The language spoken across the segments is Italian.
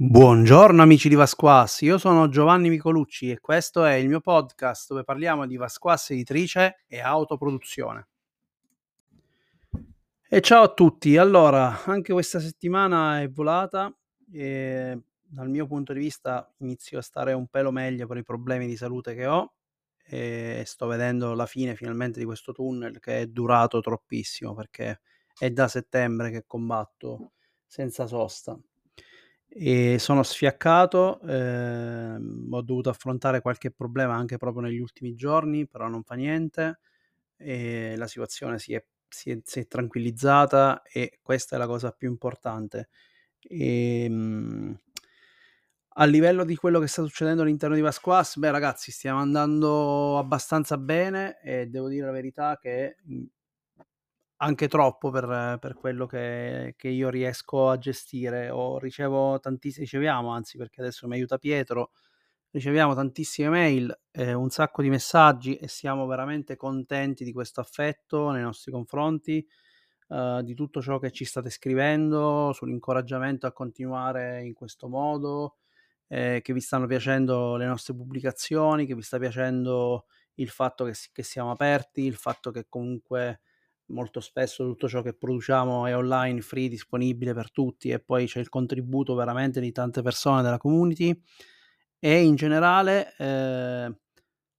Buongiorno amici di Vasquas, io sono Giovanni Micolucci e questo è il mio podcast dove parliamo di Vasquas editrice e autoproduzione. E ciao a tutti, allora anche questa settimana è volata e dal mio punto di vista inizio a stare un pelo meglio per i problemi di salute che ho e sto vedendo la fine finalmente di questo tunnel che è durato troppissimo perché è da settembre che combatto senza sosta e sono sfiaccato, ehm, ho dovuto affrontare qualche problema anche proprio negli ultimi giorni, però non fa niente, e la situazione si è, si è, si è tranquillizzata e questa è la cosa più importante. E, ehm, a livello di quello che sta succedendo all'interno di Vasquas, beh ragazzi, stiamo andando abbastanza bene e devo dire la verità che anche troppo per, per quello che, che, io riesco a gestire. O ricevo tantissime, riceviamo anzi perché adesso mi aiuta Pietro, riceviamo tantissime mail, eh, un sacco di messaggi e siamo veramente contenti di questo affetto nei nostri confronti, eh, di tutto ciò che ci state scrivendo, sull'incoraggiamento a continuare in questo modo, eh, che vi stanno piacendo le nostre pubblicazioni, che vi sta piacendo il fatto che, che siamo aperti, il fatto che comunque molto spesso tutto ciò che produciamo è online, free, disponibile per tutti e poi c'è il contributo veramente di tante persone della community e in generale eh,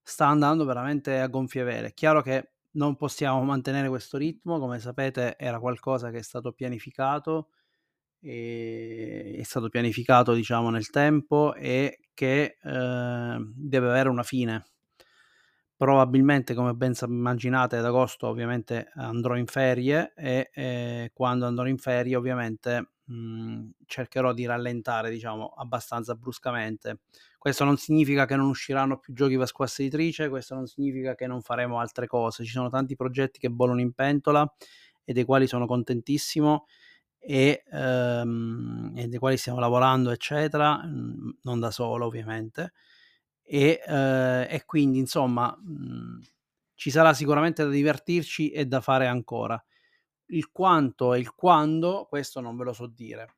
sta andando veramente a gonfie vele. È chiaro che non possiamo mantenere questo ritmo, come sapete era qualcosa che è stato pianificato è stato pianificato diciamo nel tempo e che eh, deve avere una fine probabilmente come ben immaginate ad agosto ovviamente andrò in ferie e eh, quando andrò in ferie ovviamente mh, mhmm, cercherò di rallentare diciamo abbastanza bruscamente. Questo non significa che non usciranno più giochi Vasquas editrice questo non significa che non faremo altre cose. Ci sono tanti progetti che bollono in pentola e dei quali sono contentissimo e, ehm, e dei quali stiamo lavorando eccetera non da solo ovviamente e, eh, e quindi insomma mh, mhmm, ci sarà sicuramente da divertirci e da fare ancora. Il quanto e il quando, questo non ve lo so dire.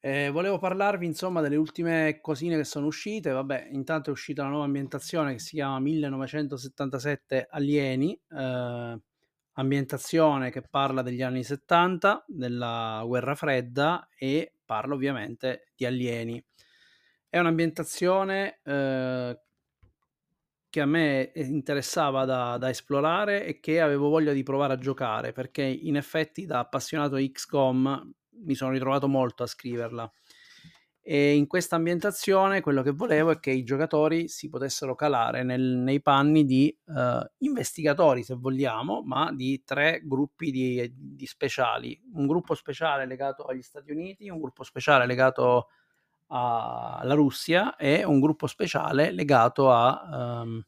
Eh, volevo parlarvi insomma delle ultime cosine che sono uscite. Vabbè, intanto è uscita una nuova ambientazione che si chiama 1977 Alieni, eh, ambientazione che parla degli anni 70, della guerra fredda e parla ovviamente di alieni. È un'ambientazione eh, che a me interessava da, da, esplorare e che avevo voglia di provare a giocare perché in effetti da appassionato XCOM mi sono ritrovato molto a scriverla. E in questa ambientazione quello che volevo è che i giocatori si potessero calare nel, nei panni di uh, investigatori se vogliamo ma di tre gruppi di, di speciali. Un gruppo speciale legato agli Stati Uniti un gruppo speciale legato alla Russia e un gruppo speciale legato a, um,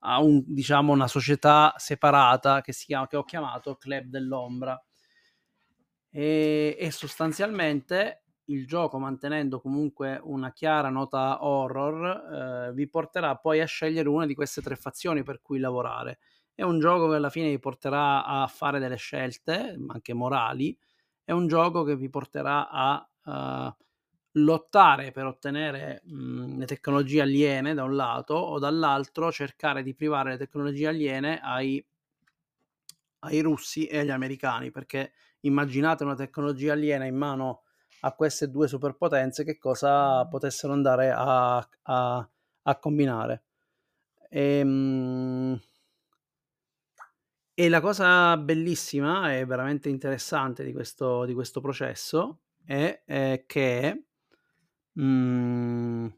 a un, diciamo, una società separata che, si chiama, che ho chiamato Club dell'Ombra. E, e sostanzialmente il gioco, mantenendo comunque una chiara nota horror, eh, vi porterà poi a scegliere una di queste tre fazioni per cui lavorare. È un gioco che alla fine vi porterà a fare delle scelte, anche morali. È un gioco che vi porterà a uh, lottare per ottenere mh, le tecnologie aliene da un lato o dall'altro cercare di privare le tecnologie aliene ai, ai russi e agli americani perché immaginate una tecnologia aliena in mano a queste due superpotenze che cosa potessero andare a, a, a combinare. E, mh, e la cosa bellissima e veramente interessante di questo, di questo processo è, è che Mhmm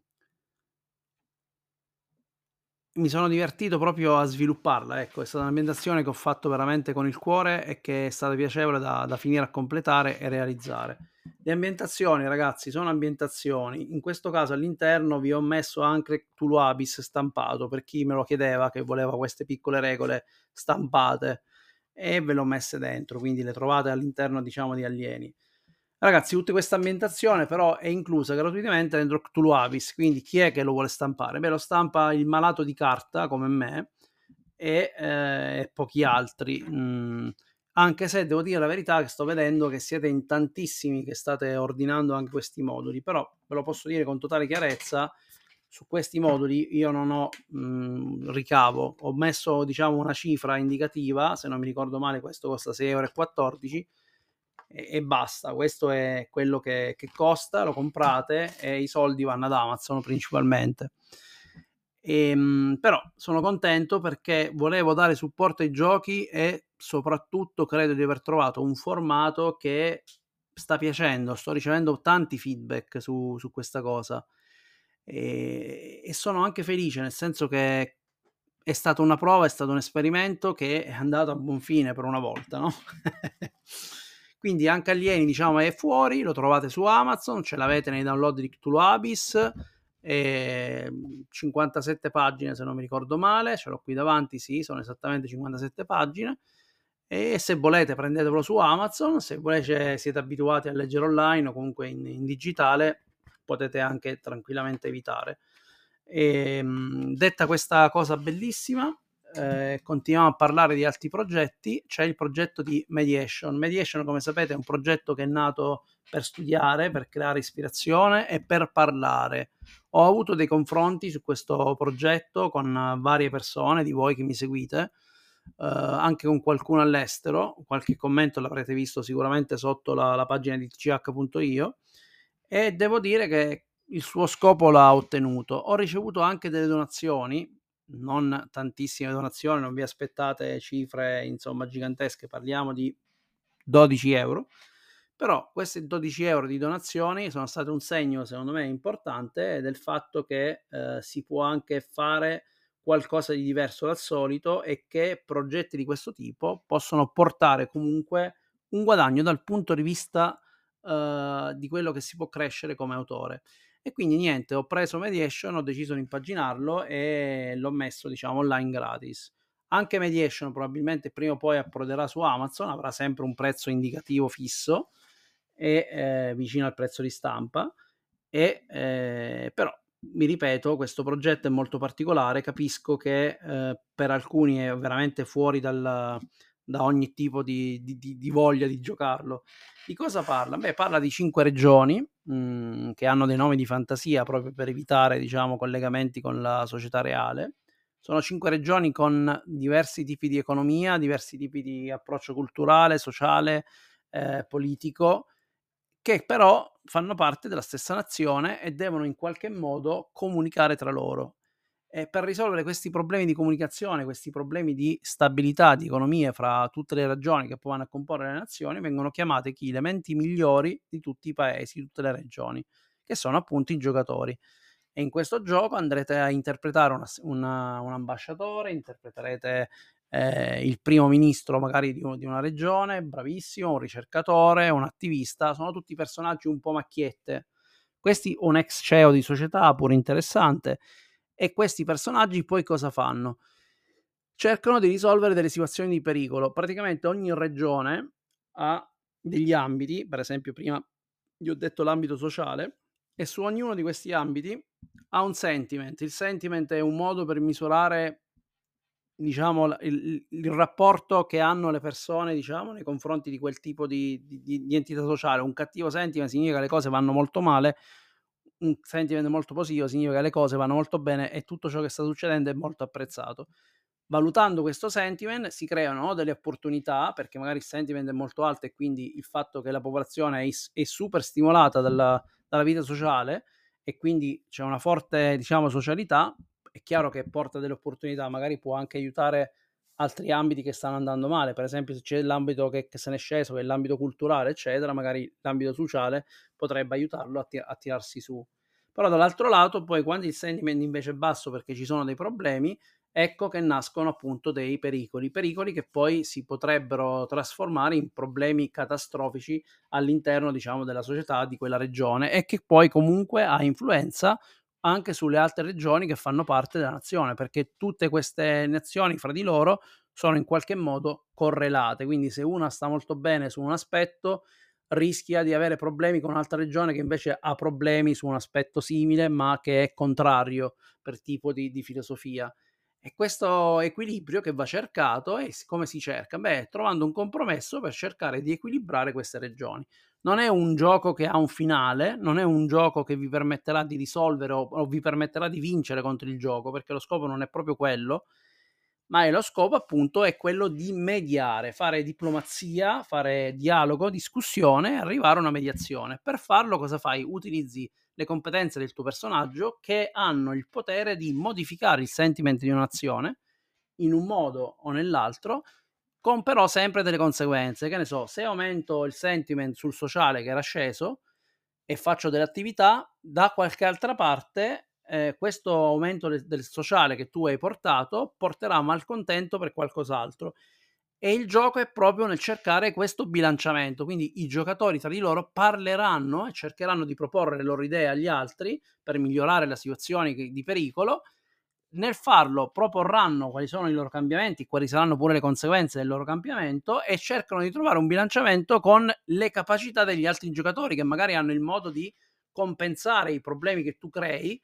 mi sono divertito proprio a svilupparla, ecco, è stata un'ambientazione che ho fatto veramente con il cuore e che è stata piacevole da da finire a completare e realizzare. Le ambientazioni ragazzi sono ambientazioni, in questo caso all'interno vi ho messo anche Cthulhu Abyss stampato, per chi me lo chiedeva che voleva queste piccole regole stampate e ve le ho messe dentro, quindi le trovate all'interno diciamo di Alieni. Ragazzi, tutta questa ambientazione però è inclusa gratuitamente dentro Cthulhu Abyss, quindi chi è che lo vuole stampare? Beh, lo stampa il malato di carta come me e, eh, pochi altri. Mm, Anche se devo dire la verità che sto vedendo che siete in tantissimi che state ordinando anche questi moduli, però ve lo posso dire con totale chiarezza, su questi moduli io non ho mh, mhmm, ricavo, ho messo diciamo una cifra indicativa, se non mi ricordo male questo costa 6,14 euro e, e basta, questo è quello che, che costa, lo comprate e i soldi vanno ad Amazon principalmente. E, ehm, però sono contento perché volevo dare supporto ai giochi e soprattutto credo di aver trovato un formato che sta piacendo, sto ricevendo tanti feedback su, su questa cosa e, e, sono anche felice nel senso che è stata una prova, è stato un esperimento che è andato a buon fine per una volta, no? Quindi anche Alieni diciamo è fuori, lo trovate su Amazon, ce l'avete nei download di Cthulhu Abyss, e 57 pagine se non mi ricordo male, ce l'ho qui davanti, sì, sono esattamente 57 pagine e se volete prendetelo su Amazon, se volete siete abituati a leggere online o comunque in, in digitale potete anche tranquillamente evitare. E, ehm, detta questa cosa bellissima, eh, continuiamo a parlare di altri progetti, c'è il progetto di Mediation. Mediation, come sapete, è un progetto che è nato per studiare, per creare ispirazione e per parlare. Ho avuto dei confronti su questo progetto con varie persone di voi che mi seguite, eh, anche con qualcuno all'estero, qualche commento l'avrete visto sicuramente sotto la, la pagina di tch.io e devo dire che il suo scopo l'ha ottenuto. Ho ricevuto anche delle donazioni, non tantissime donazioni, non vi aspettate cifre insomma gigantesche, parliamo di 12 euro però questi 12 euro di donazioni sono state un segno, secondo me, importante del fatto che eh, si può anche fare qualcosa di diverso dal solito e che progetti di questo tipo possono portare comunque un guadagno dal punto di vista eh, di quello che si può crescere come autore. E quindi niente, ho preso Mediation, ho deciso di impaginarlo e l'ho messo, diciamo, online gratis. Anche Mediation probabilmente prima o poi approderà su Amazon, avrà sempre un prezzo indicativo fisso e eh, vicino al prezzo di stampa. E, eh, però mi ripeto, questo progetto è molto particolare, capisco che eh, per alcuni è veramente fuori dal, da ogni tipo di, di, di, voglia di giocarlo. Di cosa parla? Beh, parla di cinque regioni mh, mm, che hanno dei nomi di fantasia proprio per evitare, diciamo, collegamenti con la società reale. Sono cinque regioni con diversi tipi di economia, diversi tipi di approccio culturale, sociale, eh, politico che però fanno parte della stessa nazione e devono in qualche modo comunicare tra loro. E per risolvere questi problemi di comunicazione, questi problemi di stabilità, di economia fra tutte le regioni che poi vanno a comporre le nazioni, vengono chiamati gli elementi migliori di tutti i paesi, di tutte le regioni, che sono appunto i giocatori. E in questo gioco andrete a interpretare una, una, un ambasciatore, interpreterete eh, il primo ministro magari di, di, una regione, bravissimo, un ricercatore, un attivista, sono tutti personaggi un po' macchiette. Questi un ex CEO di società, pure interessante, e questi personaggi poi cosa fanno? Cercano di risolvere delle situazioni di pericolo. Praticamente ogni regione ha degli ambiti, per esempio prima vi ho detto l'ambito sociale, e su ognuno di questi ambiti ha un sentiment. Il sentiment è un modo per misurare diciamo, il, il, rapporto che hanno le persone, diciamo, nei confronti di quel tipo di, di, di entità sociale. Un cattivo sentiment significa che le cose vanno molto male, un sentiment molto positivo significa che le cose vanno molto bene e tutto ciò che sta succedendo è molto apprezzato. Valutando questo sentiment si creano delle opportunità perché magari il sentiment è molto alto e quindi il fatto che la popolazione è, è super stimolata dalla, dalla vita sociale e quindi c'è una forte diciamo socialità è chiaro che porta delle opportunità, magari può anche aiutare altri ambiti che stanno andando male, per esempio se c'è l'ambito che, che se ne è sceso, che è l'ambito culturale, eccetera, magari l'ambito sociale potrebbe aiutarlo a, tir- a tirarsi su. Però dall'altro lato, poi quando il sentiment invece è basso perché ci sono dei problemi, ecco che nascono appunto dei pericoli, pericoli che poi si potrebbero trasformare in problemi catastrofici all'interno, diciamo, della società di quella regione e che poi comunque ha influenza anche sulle altre regioni che fanno parte della nazione, perché tutte queste nazioni fra di loro sono in qualche modo correlate, quindi se una sta molto bene su un aspetto, rischia di avere problemi con un'altra regione che invece ha problemi su un aspetto simile, ma che è contrario per tipo di, di filosofia. E questo equilibrio che va cercato e come si cerca? Beh, trovando un compromesso per cercare di equilibrare queste regioni. Non è un gioco che ha un finale, non è un gioco che vi permetterà di risolvere o, o vi permetterà di vincere contro il gioco, perché lo scopo non è proprio quello, ma è lo scopo appunto è quello di mediare, fare diplomazia, fare dialogo, discussione e arrivare a una mediazione. Per farlo cosa fai? Utilizzi le competenze del tuo personaggio che hanno il potere di modificare il sentiment di un'azione in un modo o nell'altro, con però sempre delle conseguenze. Che ne so, se aumento il sentiment sul sociale che era sceso e faccio delle attività, da qualche altra parte eh, questo aumento del, del sociale che tu hai portato porterà malcontento per qualcos'altro. E il gioco è proprio nel cercare questo bilanciamento, quindi i giocatori tra di loro parleranno e cercheranno di proporre le loro idee agli altri per migliorare la situazione di pericolo. Nel farlo proporranno quali sono i loro cambiamenti, quali saranno pure le conseguenze del loro cambiamento e cercano di trovare un bilanciamento con le capacità degli altri giocatori che magari hanno il modo di compensare i problemi che tu crei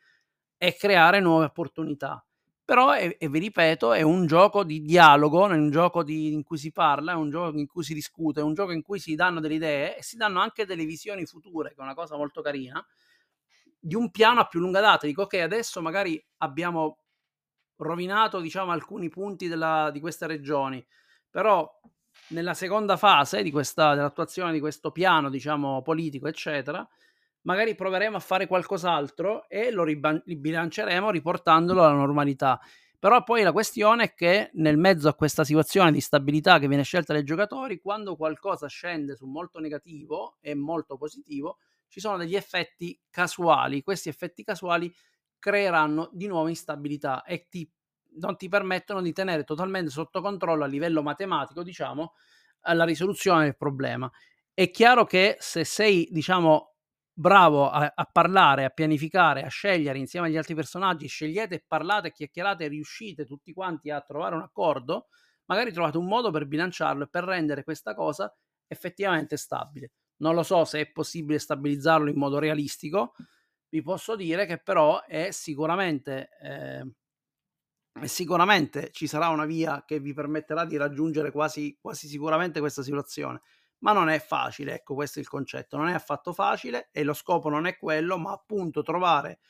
e creare nuove opportunità. Però, è, e vi ripeto, è un gioco di dialogo, è un gioco di, in cui si parla, è un gioco in cui si discute, è un gioco in cui si danno delle idee e si danno anche delle visioni future, che è una cosa molto carina, di un piano a più lunga data. Dico, ok, adesso magari abbiamo rovinato, diciamo, alcuni punti della, di queste regioni, però nella seconda fase di questa, dell'attuazione di questo piano, diciamo, politico, eccetera, magari proveremo a fare qualcos'altro e lo ribilanceremo riportandolo alla normalità. Però poi la questione è che nel mezzo a questa situazione di stabilità che viene scelta dai giocatori, quando qualcosa scende su molto negativo e molto positivo, ci sono degli effetti casuali. Questi effetti casuali creeranno di nuovo instabilità e ti, non ti permettono di tenere totalmente sotto controllo a livello matematico, diciamo, la risoluzione del problema. È chiaro che se sei, diciamo, bravo a, a, parlare, a pianificare, a scegliere insieme agli altri personaggi, scegliete, parlate, chiacchierate riuscite tutti quanti a trovare un accordo, magari trovate un modo per bilanciarlo e per rendere questa cosa effettivamente stabile. Non lo so se è possibile stabilizzarlo in modo realistico, vi posso dire che però è sicuramente, eh, sicuramente ci sarà una via che vi permetterà di raggiungere quasi, quasi sicuramente questa situazione ma non è facile, ecco questo è il concetto, non è affatto facile e lo scopo non è quello, ma appunto trovare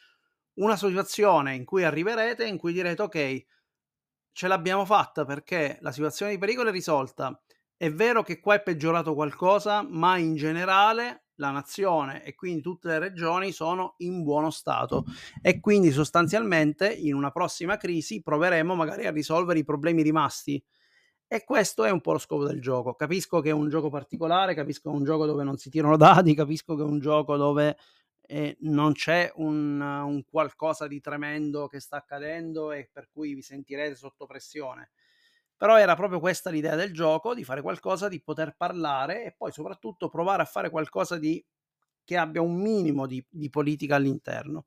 una situazione in cui arriverete, in cui direte ok, ce l'abbiamo fatta perché la situazione di pericolo è risolta, è vero che qua è peggiorato qualcosa, ma in generale la nazione e quindi tutte le regioni sono in buono stato e quindi sostanzialmente in una prossima crisi proveremo magari a risolvere i problemi rimasti e questo è un po' lo scopo del gioco. Capisco che è un gioco particolare, capisco che è un gioco dove non si tirano dadi, capisco che è un gioco dove eh, non c'è un, un, qualcosa di tremendo che sta accadendo e per cui vi sentirete sotto pressione. Però era proprio questa l'idea del gioco, di fare qualcosa, di poter parlare e poi soprattutto provare a fare qualcosa di, che abbia un minimo di, di politica all'interno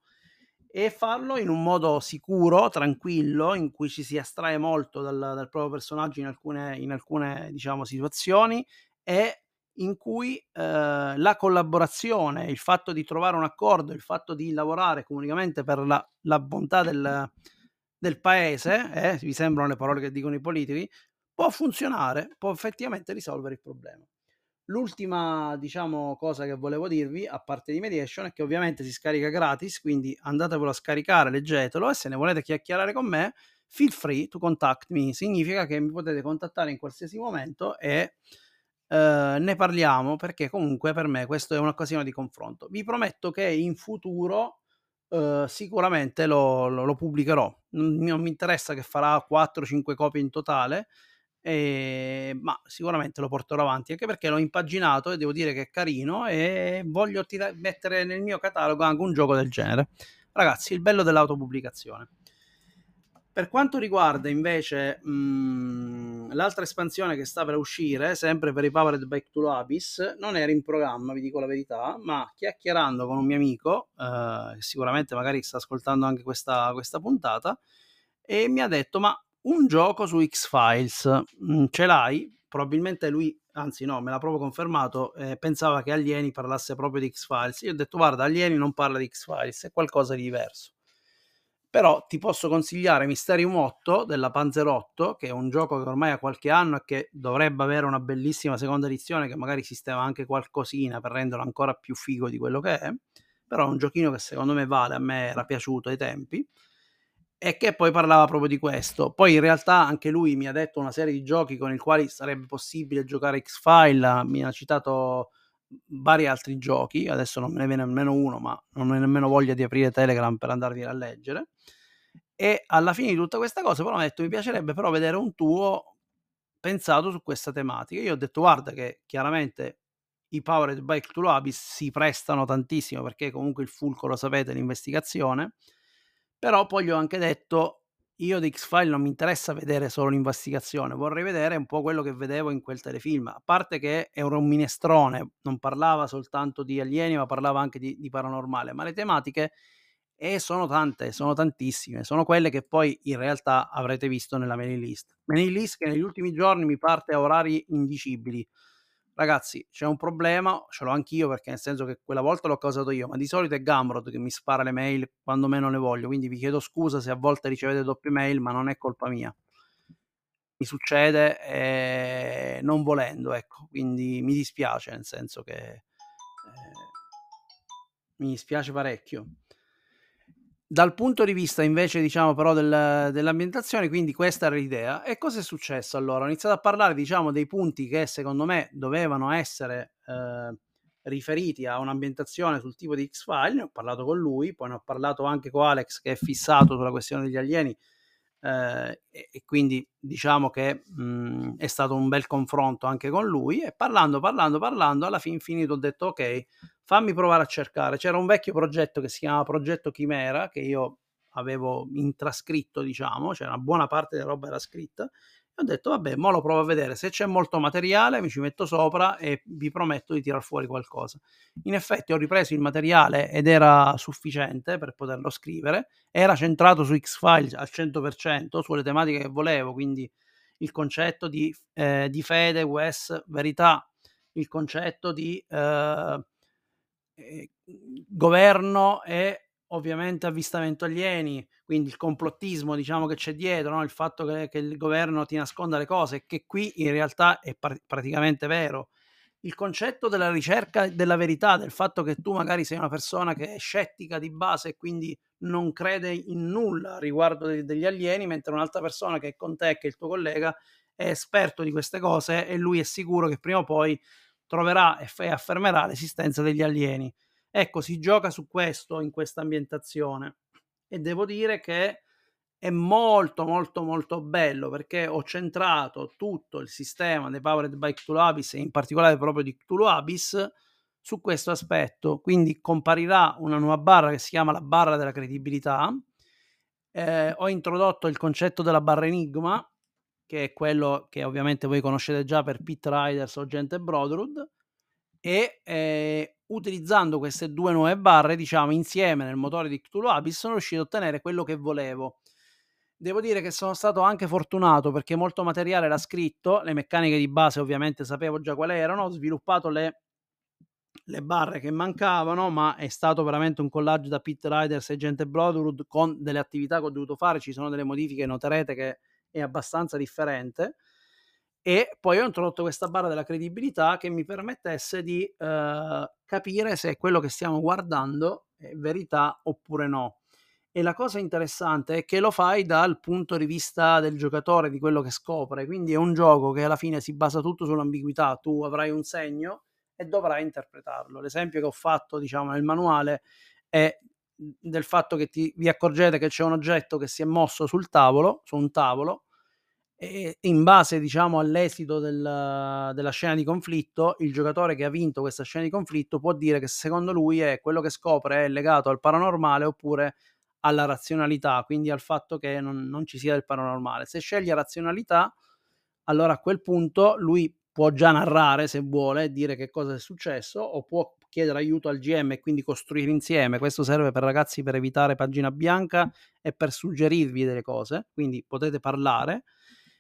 e farlo in un modo sicuro, tranquillo, in cui ci si astrae molto dal, dal proprio personaggio in alcune, in alcune diciamo, situazioni e in cui eh, la collaborazione, il fatto di trovare un accordo, il fatto di lavorare comunicamente per la, la bontà del, del paese, eh, vi sembrano le parole che dicono i politici, può funzionare, può effettivamente risolvere il problema. L'ultima, diciamo, cosa che volevo dirvi, a parte di Mediation, è che ovviamente si scarica gratis, quindi andatevelo a scaricare, leggetelo e se ne volete chiacchierare con me, feel free to contact me. Significa che mi potete contattare in qualsiasi momento e eh, ne parliamo perché comunque per me questo è un'occasione di confronto. Vi prometto che in futuro eh, sicuramente lo, lo, lo pubblicherò. Non, non mi interessa che farà 4-5 copie in totale eh, ma sicuramente lo porterò avanti anche perché l'ho impaginato e devo dire che è carino e voglio tira- mettere nel mio catalogo anche un gioco del genere. Ragazzi, il bello dell'autopubblicazione. Per quanto riguarda invece mh, mhmm, l'altra espansione che sta per uscire, sempre per i Powered Back to Abyss, non era in programma, vi dico la verità, ma chiacchierando con un mio amico, eh, sicuramente magari sta ascoltando anche questa, questa puntata, e mi ha detto, ma un gioco su X-Files, mm, ce l'hai? Probabilmente lui, anzi no, me l'ha proprio confermato, eh, pensava che Alieni parlasse proprio di X-Files. Io ho detto guarda, Alieni non parla di X-Files, è qualcosa di diverso. Però ti posso consigliare Mysterium 8 della Panzerotto, che è un gioco che ormai ha qualche anno e che dovrebbe avere una bellissima seconda edizione che magari sistema anche qualcosina per renderlo ancora più figo di quello che è. Però è un giochino che secondo me vale, a me era piaciuto ai tempi e che poi parlava proprio di questo. Poi in realtà anche lui mi ha detto una serie di giochi con i quali sarebbe possibile giocare X-File, mi ha citato vari altri giochi, adesso non me ne viene nemmeno uno, ma non ho nemmeno voglia di aprire Telegram per andarvi a leggere. E alla fine di tutta questa cosa, però mi ha detto mi piacerebbe però vedere un tuo pensato su questa tematica. Io ho detto guarda che chiaramente i Powered by Cthulhu Abyss si prestano tantissimo perché comunque il fulcro lo sapete l'investigazione però poi gli ho anche detto io di X-File non mi interessa vedere solo l'investigazione, vorrei vedere un po' quello che vedevo in quel telefilm, a parte che era un minestrone, non parlava soltanto di alieni, ma parlava anche di, di paranormale, ma le tematiche e sono tante, sono tantissime, sono quelle che poi in realtà avrete visto nella mailing list. Mailing list che negli ultimi giorni mi parte a orari indicibili ragazzi, c'è un problema, ce l'ho anch'io perché nel senso che quella volta l'ho causato io, ma di solito è Gamrod che mi spara le mail quando meno le voglio, quindi vi chiedo scusa se a volte ricevete doppie mail, ma non è colpa mia. Mi succede eh, non volendo, ecco, quindi mi dispiace, nel senso che eh, mi dispiace parecchio. Dal punto di vista invece, diciamo, però del, dell'ambientazione, quindi questa era l'idea. E cosa è successo allora? Ho iniziato a parlare, diciamo, dei punti che secondo me dovevano essere eh, riferiti a un'ambientazione sul tipo di X-File. Ne ho parlato con lui, poi ne ho parlato anche con Alex che è fissato sulla questione degli alieni. Eh, e, quindi diciamo che mh, è stato un bel confronto anche con lui. E parlando, parlando, parlando, alla fin finito ho detto ok fammi provare a cercare. C'era un vecchio progetto che si chiamava Progetto Chimera, che io avevo intrascritto, diciamo, cioè una buona parte della roba era scritta, ho detto, vabbè, mo lo provo a vedere, se c'è molto materiale mi ci metto sopra e vi prometto di tirar fuori qualcosa. In effetti ho ripreso il materiale ed era sufficiente per poterlo scrivere, era centrato su X-Files al 100%, sulle tematiche che volevo, quindi il concetto di, eh, di fede, Wes, verità, il concetto di... Eh, eh, governo e ovviamente avvistamento alieni, quindi il complottismo diciamo che c'è dietro, no? il fatto che, che, il governo ti nasconda le cose, che qui in realtà è par- praticamente vero. Il concetto della ricerca della verità, del fatto che tu magari sei una persona che è scettica di base e quindi non crede in nulla riguardo de- degli alieni, mentre un'altra persona che è con te, che è il tuo collega, è esperto di queste cose e lui è sicuro che prima o poi troverà e, affermerà l'esistenza degli alieni. Ecco, si gioca su questo in questa ambientazione e devo dire che è molto molto molto bello perché ho centrato tutto il sistema dei Powered by Cthulhu Abyss e in particolare proprio di Cthulhu Abyss su questo aspetto. Quindi comparirà una nuova barra che si chiama la barra della credibilità. Eh, ho introdotto il concetto della barra enigma che è quello che ovviamente voi conoscete già per Pit Riders o Gente Brotherhood, e eh, utilizzando queste due nuove barre, diciamo, insieme nel motore di Cthulhu Abyss, sono riuscito a ottenere quello che volevo. Devo dire che sono stato anche fortunato perché molto materiale era scritto, le meccaniche di base ovviamente sapevo già quali erano, ho sviluppato le, le barre che mancavano, ma è stato veramente un collage da Pit Riders e Gente Brotherhood con delle attività che ho dovuto fare, ci sono delle modifiche, noterete che è abbastanza differente. E poi ho introdotto questa barra della credibilità che mi permettesse di eh, capire se quello che stiamo guardando è verità oppure no. E la cosa interessante è che lo fai dal punto di vista del giocatore, di quello che scopre. Quindi è un gioco che alla fine si basa tutto sull'ambiguità. Tu avrai un segno e dovrai interpretarlo. L'esempio che ho fatto, diciamo, nel manuale è del fatto che ti, vi accorgete che c'è un oggetto che si è mosso sul tavolo, su un tavolo, e in base diciamo all'esito del, della scena di conflitto, il giocatore che ha vinto questa scena di conflitto può dire che secondo lui è quello che scopre è legato al paranormale oppure alla razionalità, quindi al fatto che non, non ci sia del paranormale. Se sceglie razionalità, allora a quel punto lui può già narrare se vuole, dire che cosa è successo o può chiedere aiuto al GM e quindi costruire insieme. Questo serve per ragazzi per evitare pagina bianca e per suggerirvi delle cose, quindi potete parlare.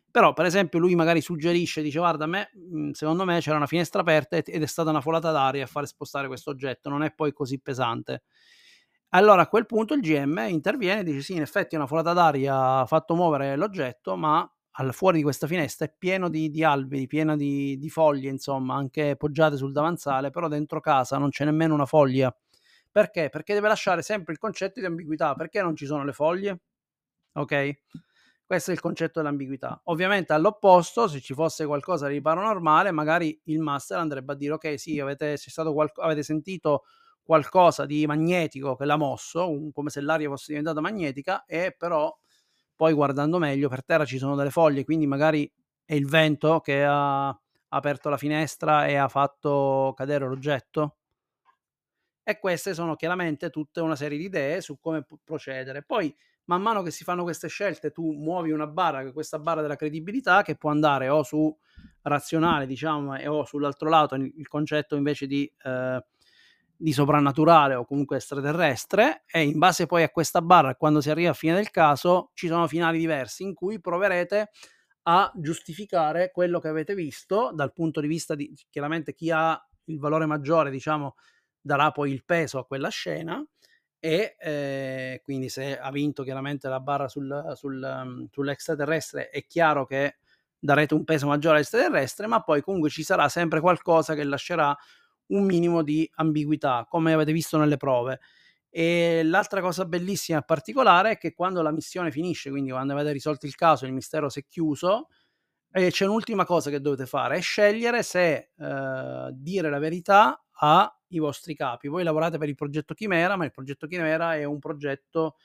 Però, per esempio, lui magari suggerisce, dice guarda, me, mhmm, secondo me c'era una finestra aperta ed è stata una folata d'aria a fare spostare questo oggetto, non è poi così pesante. Allora a quel punto il GM interviene e dice: "Sì, in effetti una folata d'aria ha fatto muovere l'oggetto, ma al fuori di questa finestra è pieno di di alberi, piena di di foglie, insomma, anche poggiate sul davanzale, però dentro casa non c'è nemmeno una foglia. Perché? Perché deve lasciare sempre il concetto di ambiguità. Perché non ci sono le foglie? Okay? Questo è il concetto dell'ambiguità. Ovviamente all'opposto, se ci fosse qualcosa di paranormale, magari il master andrebbe a dire: "Okay, sì, avete qualco avete sentito qualcosa di magnetico che l'ha mosso, un come se l'aria fosse diventata magnetica e però poi guardando meglio per terra ci sono delle foglie, quindi magari è il vento che ha aperto la finestra e ha fatto cadere l'oggetto?" E queste sono chiaramente tutte una serie di idee su come procedere. Poi man mano che si fanno queste scelte tu muovi una barra, questa barra della credibilità, che può andare o su razionale diciamo e o sull'altro lato il concetto invece di ehm, di soprannaturale o comunque extraterrestre e in base poi a questa barra, quando si arriva a fine del caso, ci sono finali diversi in cui proverete a giustificare quello che avete visto dal punto di vista di chiaramente chi ha il valore maggiore, diciamo, darà poi il peso a quella scena e eh, quindi se ha vinto chiaramente la barra sul, sul, um, sull'extraterrestre è chiaro che darete un peso maggiore all'extraterrestre, ma poi comunque ci sarà sempre qualcosa che lascerà un minimo di ambiguità, come avete visto nelle prove. E l'altra cosa bellissima e particolare è che quando la missione finisce, quindi quando avete risolto il caso, il mistero si è chiuso, e c'è un'ultima cosa che dovete fare, è scegliere se eh, dire la verità ai vostri capi. Voi lavorate per il progetto Chimera, ma il progetto Chimera è un progetto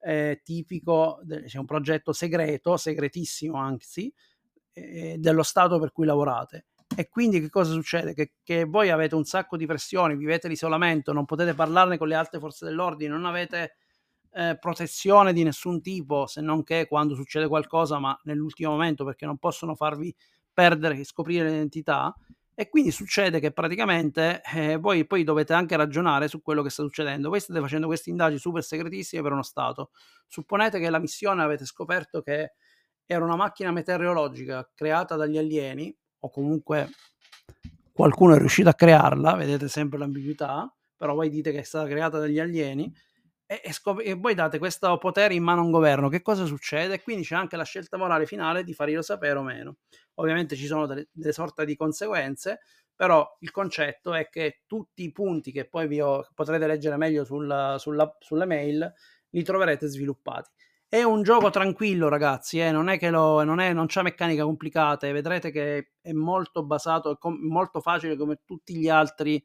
eh, tipico, cioè un progetto segreto, segretissimo anzi, eh, dello Stato per cui lavorate. E quindi che cosa succede? Che, che, voi avete un sacco di pressioni, vivete l'isolamento, non potete parlarne con le altre forze dell'ordine, non avete eh, protezione di nessun tipo, se non che quando succede qualcosa, ma nell'ultimo momento, perché non possono farvi perdere scoprire l'identità. E quindi succede che praticamente eh, voi poi dovete anche ragionare su quello che sta succedendo. Voi state facendo queste indagini super segretissime per uno Stato. Supponete che la missione avete scoperto che era una macchina meteorologica creata dagli alieni, o comunque qualcuno è riuscito a crearla, vedete sempre l'ambiguità, però voi dite che è stata creata dagli alieni, e, e, scop- e voi date questo potere in mano a un governo. Che cosa succede? E quindi c'è anche la scelta morale finale di farglielo sapere o meno. Ovviamente ci sono delle, delle sorte di conseguenze, però il concetto è che tutti i punti che poi vi ho, potrete leggere meglio sulla, sulla, sulle mail li troverete sviluppati. È un gioco tranquillo, ragazzi, eh? non è che lo, non, è, non c'ha meccaniche complicate, vedrete che è molto basato, com- molto facile come tutti gli altri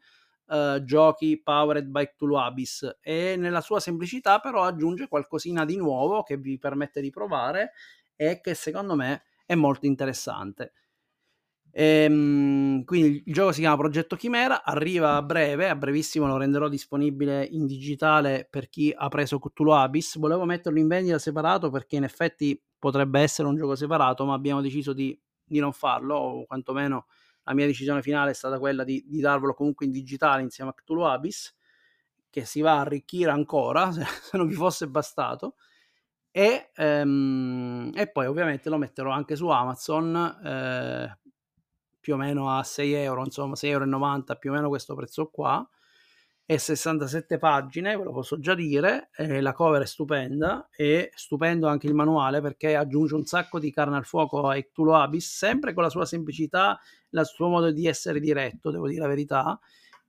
uh, giochi powered by Cthulhu Abyss e nella sua semplicità però aggiunge qualcosina di nuovo che vi permette di provare e che secondo me è molto interessante. Ehm, quindi il gioco si chiama Progetto Chimera, arriva a breve, a brevissimo lo renderò disponibile in digitale per chi ha preso Cthulhu Abyss. Volevo metterlo in vendita separato perché in effetti potrebbe essere un gioco separato, ma abbiamo deciso di, di non farlo, o quantomeno la mia decisione finale è stata quella di, di darvelo comunque in digitale insieme a Cthulhu Abyss, che si va a arricchire ancora, se, se non vi fosse bastato. E, ehm, e, poi ovviamente lo metterò anche su Amazon eh, più o meno a 6 euro, insomma 6,90 euro più o meno questo prezzo qua e 67 pagine, ve lo posso già dire, la cover è stupenda e stupendo anche il manuale perché aggiunge un sacco di carne al fuoco a Cthulhu Abyss, sempre con la sua semplicità, il suo modo di essere diretto, devo dire la verità,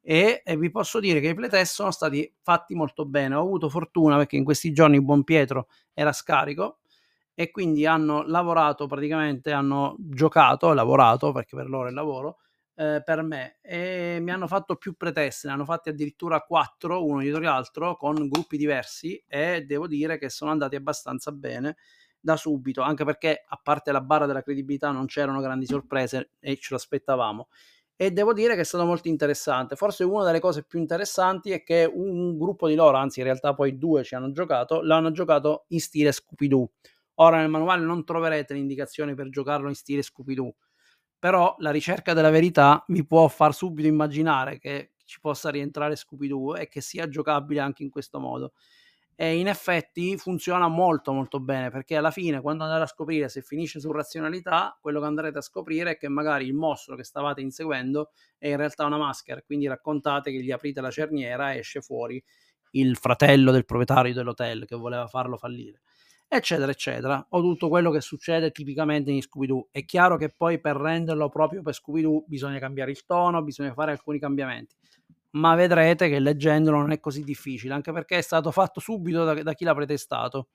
e, e, vi posso dire che i playtest sono stati fatti molto bene, ho avuto fortuna perché in questi giorni Buon Pietro era scarico e quindi hanno lavorato praticamente, hanno giocato, lavorato perché per loro è lavoro, eh, per me e mi hanno fatto più preteste, ne hanno fatti addirittura quattro, uno dietro l'altro, con gruppi diversi e devo dire che sono andati abbastanza bene da subito, anche perché a parte la barra della credibilità non c'erano grandi sorprese e ce lo aspettavamo. E devo dire che è stato molto interessante. Forse una delle cose più interessanti è che un gruppo di loro, anzi in realtà poi due ci hanno giocato, l'hanno giocato in stile Scooby-Doo. Ora nel manuale non troverete le indicazioni per giocarlo in stile Scooby-Doo, però la ricerca della verità mi può far subito immaginare che ci possa rientrare Scooby-Doo e che sia giocabile anche in questo modo. E in effetti funziona molto molto bene perché alla fine quando andate a scoprire se finisce su razionalità, quello che andrete a scoprire è che magari il mostro che stavate inseguendo è in realtà una maschera, quindi raccontate che gli aprite la cerniera e esce fuori il fratello del proprietario dell'hotel che voleva farlo fallire eccetera, eccetera, o tutto quello che succede tipicamente in Scooby-Doo. È chiaro che poi per renderlo proprio per Scooby-Doo bisogna cambiare il tono, bisogna fare alcuni cambiamenti, ma vedrete che leggendolo non è così difficile, anche perché è stato fatto subito da, da chi l'ha pretestato.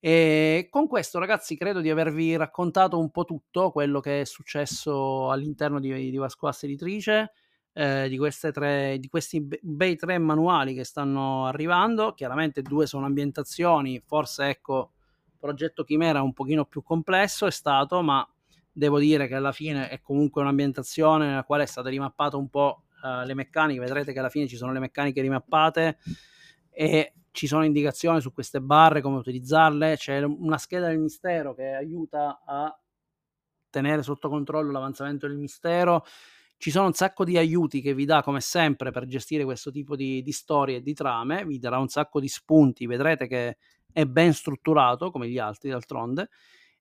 E con questo, ragazzi, credo di avervi raccontato un po' tutto quello che è successo all'interno di, di Vasquas Editrice eh, di, tre, di questi bei tre manuali che stanno arrivando. Chiaramente due sono ambientazioni, forse ecco, progetto Chimera un pochino più complesso è stato, ma devo dire che alla fine è comunque un'ambientazione nella quale è state rimappate un po' uh, le meccaniche, vedrete che alla fine ci sono le meccaniche rimappate e ci sono indicazioni su queste barre, come utilizzarle, c'è una scheda del mistero che aiuta a tenere sotto controllo l'avanzamento del mistero, ci sono un sacco di aiuti che vi dà, come sempre, per gestire questo tipo di, di storie e di trame. Vi darà un sacco di spunti. Vedrete che è ben strutturato, come gli altri, d'altronde.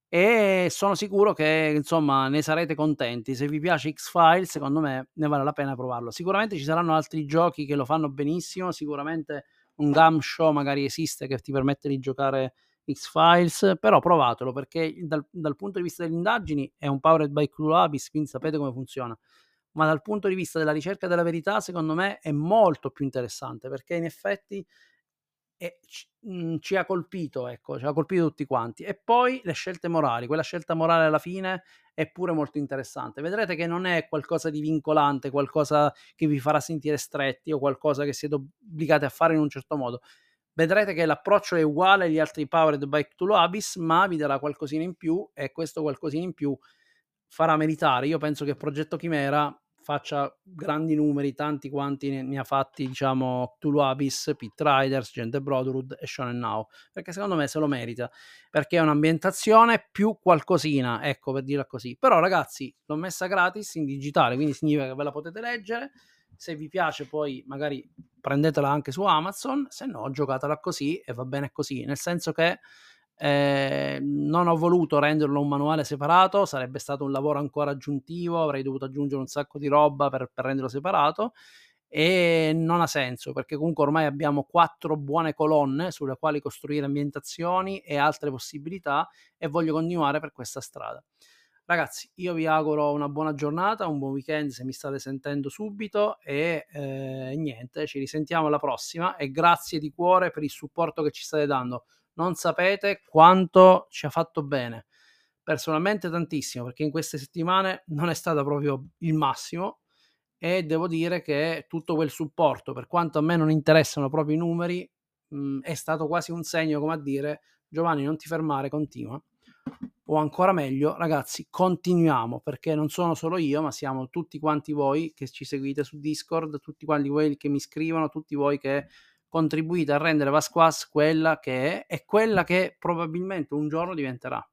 E sono sicuro che insomma ne sarete contenti. Se vi piace X-Files, secondo me ne vale la pena provarlo. Sicuramente ci saranno altri giochi che lo fanno benissimo. Sicuramente un gum show magari esiste che ti permette di giocare X-Files, però provatelo perché dal, dal punto di vista delle indagini è un powered by Clue Abyss, quindi sapete come funziona ma dal punto di vista della ricerca della verità, secondo me è molto più interessante perché in effetti è, ci, mh, ci, ha colpito, ecco, ci ha colpito tutti quanti. E poi le scelte morali, quella scelta morale alla fine è pure molto interessante. Vedrete che non è qualcosa di vincolante, qualcosa che vi farà sentire stretti o qualcosa che siete obbligati a fare in un certo modo. Vedrete che l'approccio è uguale agli altri Powered by Cthulhu Abyss, ma vi darà qualcosina in più e questo qualcosina in più farà meritare. Io penso che Progetto Chimera faccia grandi numeri, tanti quanti ne, ne ha fatti, diciamo, Cthulhu Abyss, Pit Riders, Gente Brotherhood e Shonen Now, perché secondo me se lo merita, perché è un'ambientazione più qualcosina, ecco, per dirla così. Però ragazzi, l'ho messa gratis in digitale, quindi significa che ve la potete leggere, se vi piace poi magari prendetela anche su Amazon, se no giocatela così e va bene così, nel senso che eh, non ho voluto renderlo un manuale separato, sarebbe stato un lavoro ancora aggiuntivo, avrei dovuto aggiungere un sacco di roba per, per renderlo separato e non ha senso perché comunque ormai abbiamo quattro buone colonne sulle quali costruire ambientazioni e altre possibilità e voglio continuare per questa strada. Ragazzi, io vi auguro una buona giornata, un buon weekend se mi state sentendo subito e eh, niente, ci risentiamo alla prossima e grazie di cuore per il supporto che ci state dando non sapete quanto ci ha fatto bene. Personalmente tantissimo, perché in queste settimane non è stato proprio il massimo e devo dire che tutto quel supporto, per quanto a me non interessano proprio i numeri, mh, mm, è stato quasi un segno come a dire Giovanni non ti fermare, continua. O ancora meglio, ragazzi, continuiamo perché non sono solo io, ma siamo tutti quanti voi che ci seguite su Discord, tutti quanti voi che mi scrivono, tutti voi che contribuite a rendere Vasquas quella che è e quella che probabilmente un giorno diventerà.